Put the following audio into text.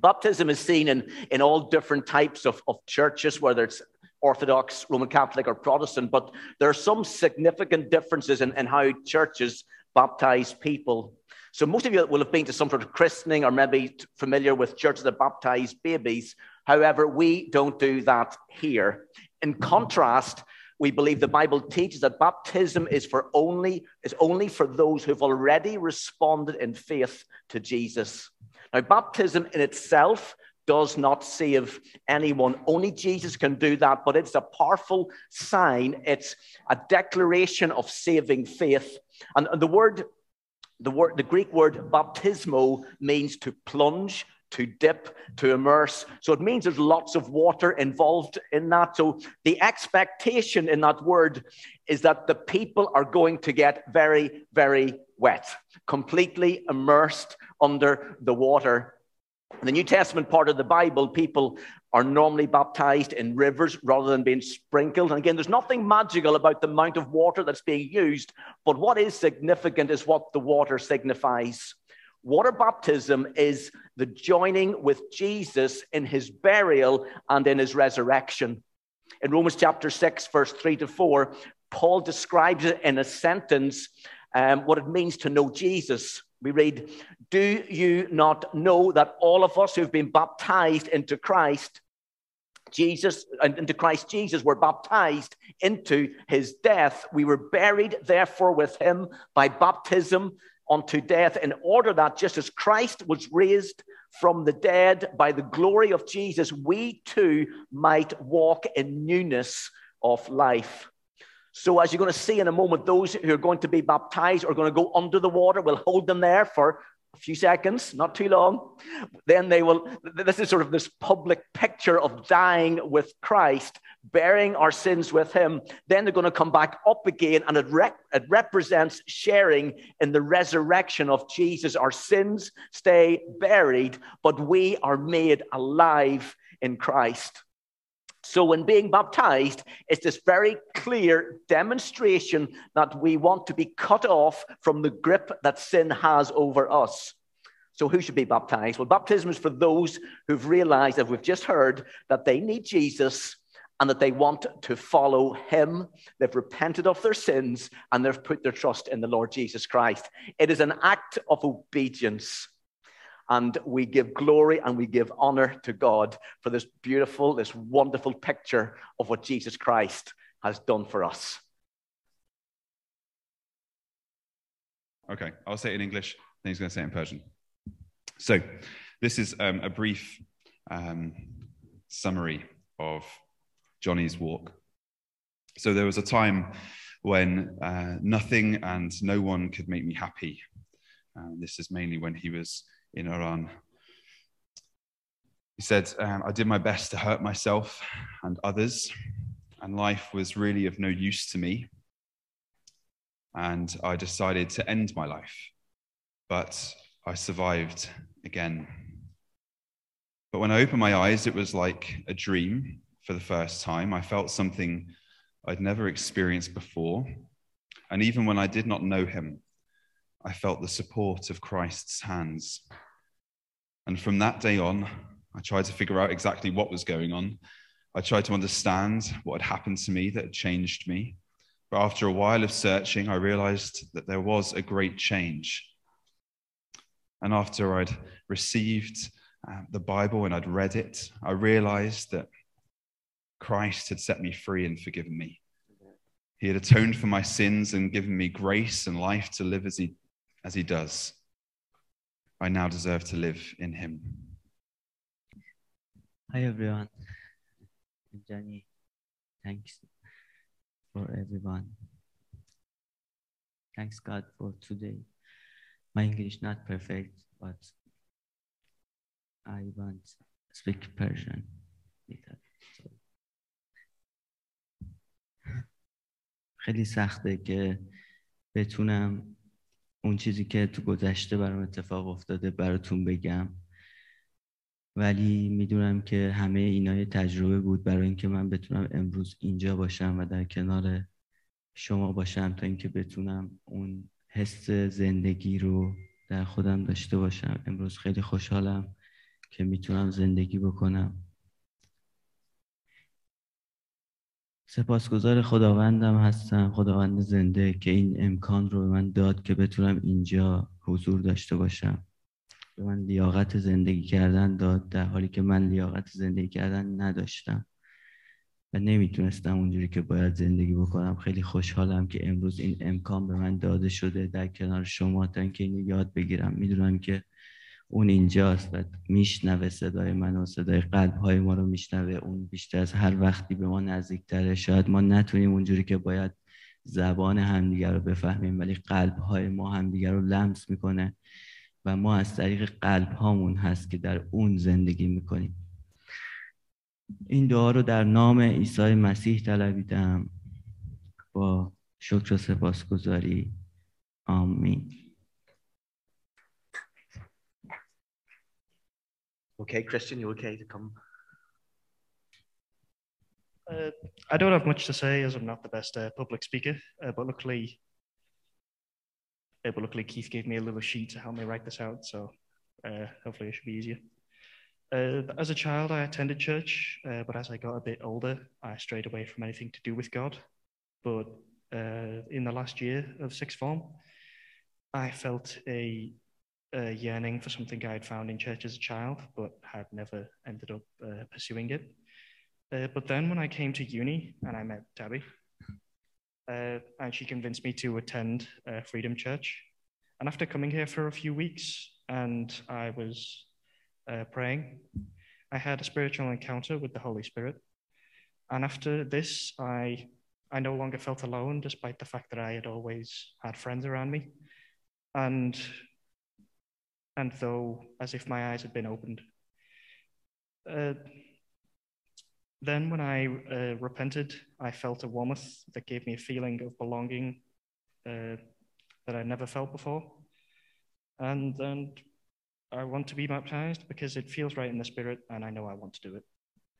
Baptism is seen in, in all different types of, of churches, whether it's Orthodox, Roman Catholic, or Protestant, but there are some significant differences in, in how churches baptize people. So, most of you will have been to some sort of christening or maybe familiar with churches that baptize babies. However, we don't do that here. In contrast, we believe the Bible teaches that baptism is for only is only for those who've already responded in faith to Jesus. Now, baptism in itself does not save anyone. Only Jesus can do that, but it's a powerful sign. It's a declaration of saving faith. And the word, the word, the Greek word baptismo means to plunge, to dip, to immerse. So it means there's lots of water involved in that. So the expectation in that word is that the people are going to get very, very wet, completely immersed under the water. In the New Testament part of the Bible, people are normally baptized in rivers rather than being sprinkled. And again, there's nothing magical about the amount of water that's being used, but what is significant is what the water signifies. Water baptism is the joining with Jesus in his burial and in his resurrection. In Romans chapter 6, verse 3 to 4, Paul describes it in a sentence um, what it means to know Jesus. We read, Do you not know that all of us who've been baptized into Christ, Jesus, into Christ Jesus, were baptized into his death? We were buried, therefore, with him by baptism unto death, in order that just as Christ was raised from the dead by the glory of Jesus, we too might walk in newness of life. So, as you're going to see in a moment, those who are going to be baptized are going to go under the water. We'll hold them there for a few seconds, not too long. Then they will, this is sort of this public picture of dying with Christ, bearing our sins with Him. Then they're going to come back up again, and it, it represents sharing in the resurrection of Jesus. Our sins stay buried, but we are made alive in Christ. So, when being baptized, it's this very clear demonstration that we want to be cut off from the grip that sin has over us. So, who should be baptized? Well, baptism is for those who've realized, as we've just heard, that they need Jesus and that they want to follow him. They've repented of their sins and they've put their trust in the Lord Jesus Christ. It is an act of obedience and we give glory and we give honor to God for this beautiful, this wonderful picture of what Jesus Christ has done for us. Okay, I'll say it in English, then he's going to say it in Persian. So, this is um, a brief um, summary of Johnny's walk. So, there was a time when uh, nothing and no one could make me happy. Uh, this is mainly when he was in Iran. He said, um, I did my best to hurt myself and others, and life was really of no use to me. And I decided to end my life, but I survived again. But when I opened my eyes, it was like a dream for the first time. I felt something I'd never experienced before. And even when I did not know him, I felt the support of Christ's hands. And from that day on, I tried to figure out exactly what was going on. I tried to understand what had happened to me that had changed me. But after a while of searching, I realized that there was a great change. And after I'd received uh, the Bible and I'd read it, I realized that Christ had set me free and forgiven me. He had atoned for my sins and given me grace and life to live as he as he does, I now deserve to live in him. Hi, everyone. Johnny, thanks for everyone. Thanks God for today. My English not perfect, but I want to speak Persian. خیلی سخته که بتونم اون چیزی که تو گذشته برام اتفاق افتاده براتون بگم. ولی می‌دونم که همه اینا یه تجربه بود برای اینکه من بتونم امروز اینجا باشم و در کنار شما باشم تا اینکه بتونم اون حس زندگی رو در خودم داشته باشم. امروز خیلی خوشحالم که می‌تونم زندگی بکنم. سپاسگزار خداوندم هستم خداوند زنده که این امکان رو به من داد که بتونم اینجا حضور داشته باشم. به من لیاقت زندگی کردن داد در حالی که من لیاقت زندگی کردن نداشتم و نمی‌تونستم اونجوری که باید زندگی بکنم. خیلی خوشحالم که امروز این امکان به من داده شده. در کنار شما تا اینکه اینو یاد بگیرم. می‌دونم که اون اینجاست و میشنوه صدای من و صدای قلب های ما رو میشنوه. اون بیشتر از هر وقتی به ما نزدیکتره. شاید ما نتونیم اونجوری که باید زبان همدیگر رو بفهمیم ولی قلب های ما همدیگر رو لمس می‌کنه و ما از طریق قلب هامون هست که در اون زندگی می‌کنیم. این دعا رو در نام عیسی مسیح طلبیدم با شکر و سپاسگزاری. آمین. Okay, Christian, you okay to come? Uh, I don't have much to say as I'm not the best uh, public speaker, uh, but luckily, uh, but luckily Keith gave me a little sheet to help me write this out, so uh, hopefully it should be easier. Uh, as a child, I attended church, but as I got a bit older, I strayed away from anything to do with God. But in the last year of sixth form, I felt a a yearning for something I had found in church as a child, but had never ended up uh, pursuing it. Uh, but then when I came to uni and I met Debbie, uh, and she convinced me to attend uh, Freedom Church. And after coming here for a few weeks and I was uh, praying, I had a spiritual encounter with the Holy Spirit. And after this, I, I no longer felt alone, despite the fact that I had always had friends around me. And and though as if my eyes had been opened. Uh, then, when I uh, repented, I felt a warmth that gave me a feeling of belonging uh, that I never felt before. And then I want to be baptized because it feels right in the spirit, and I know I want to do it.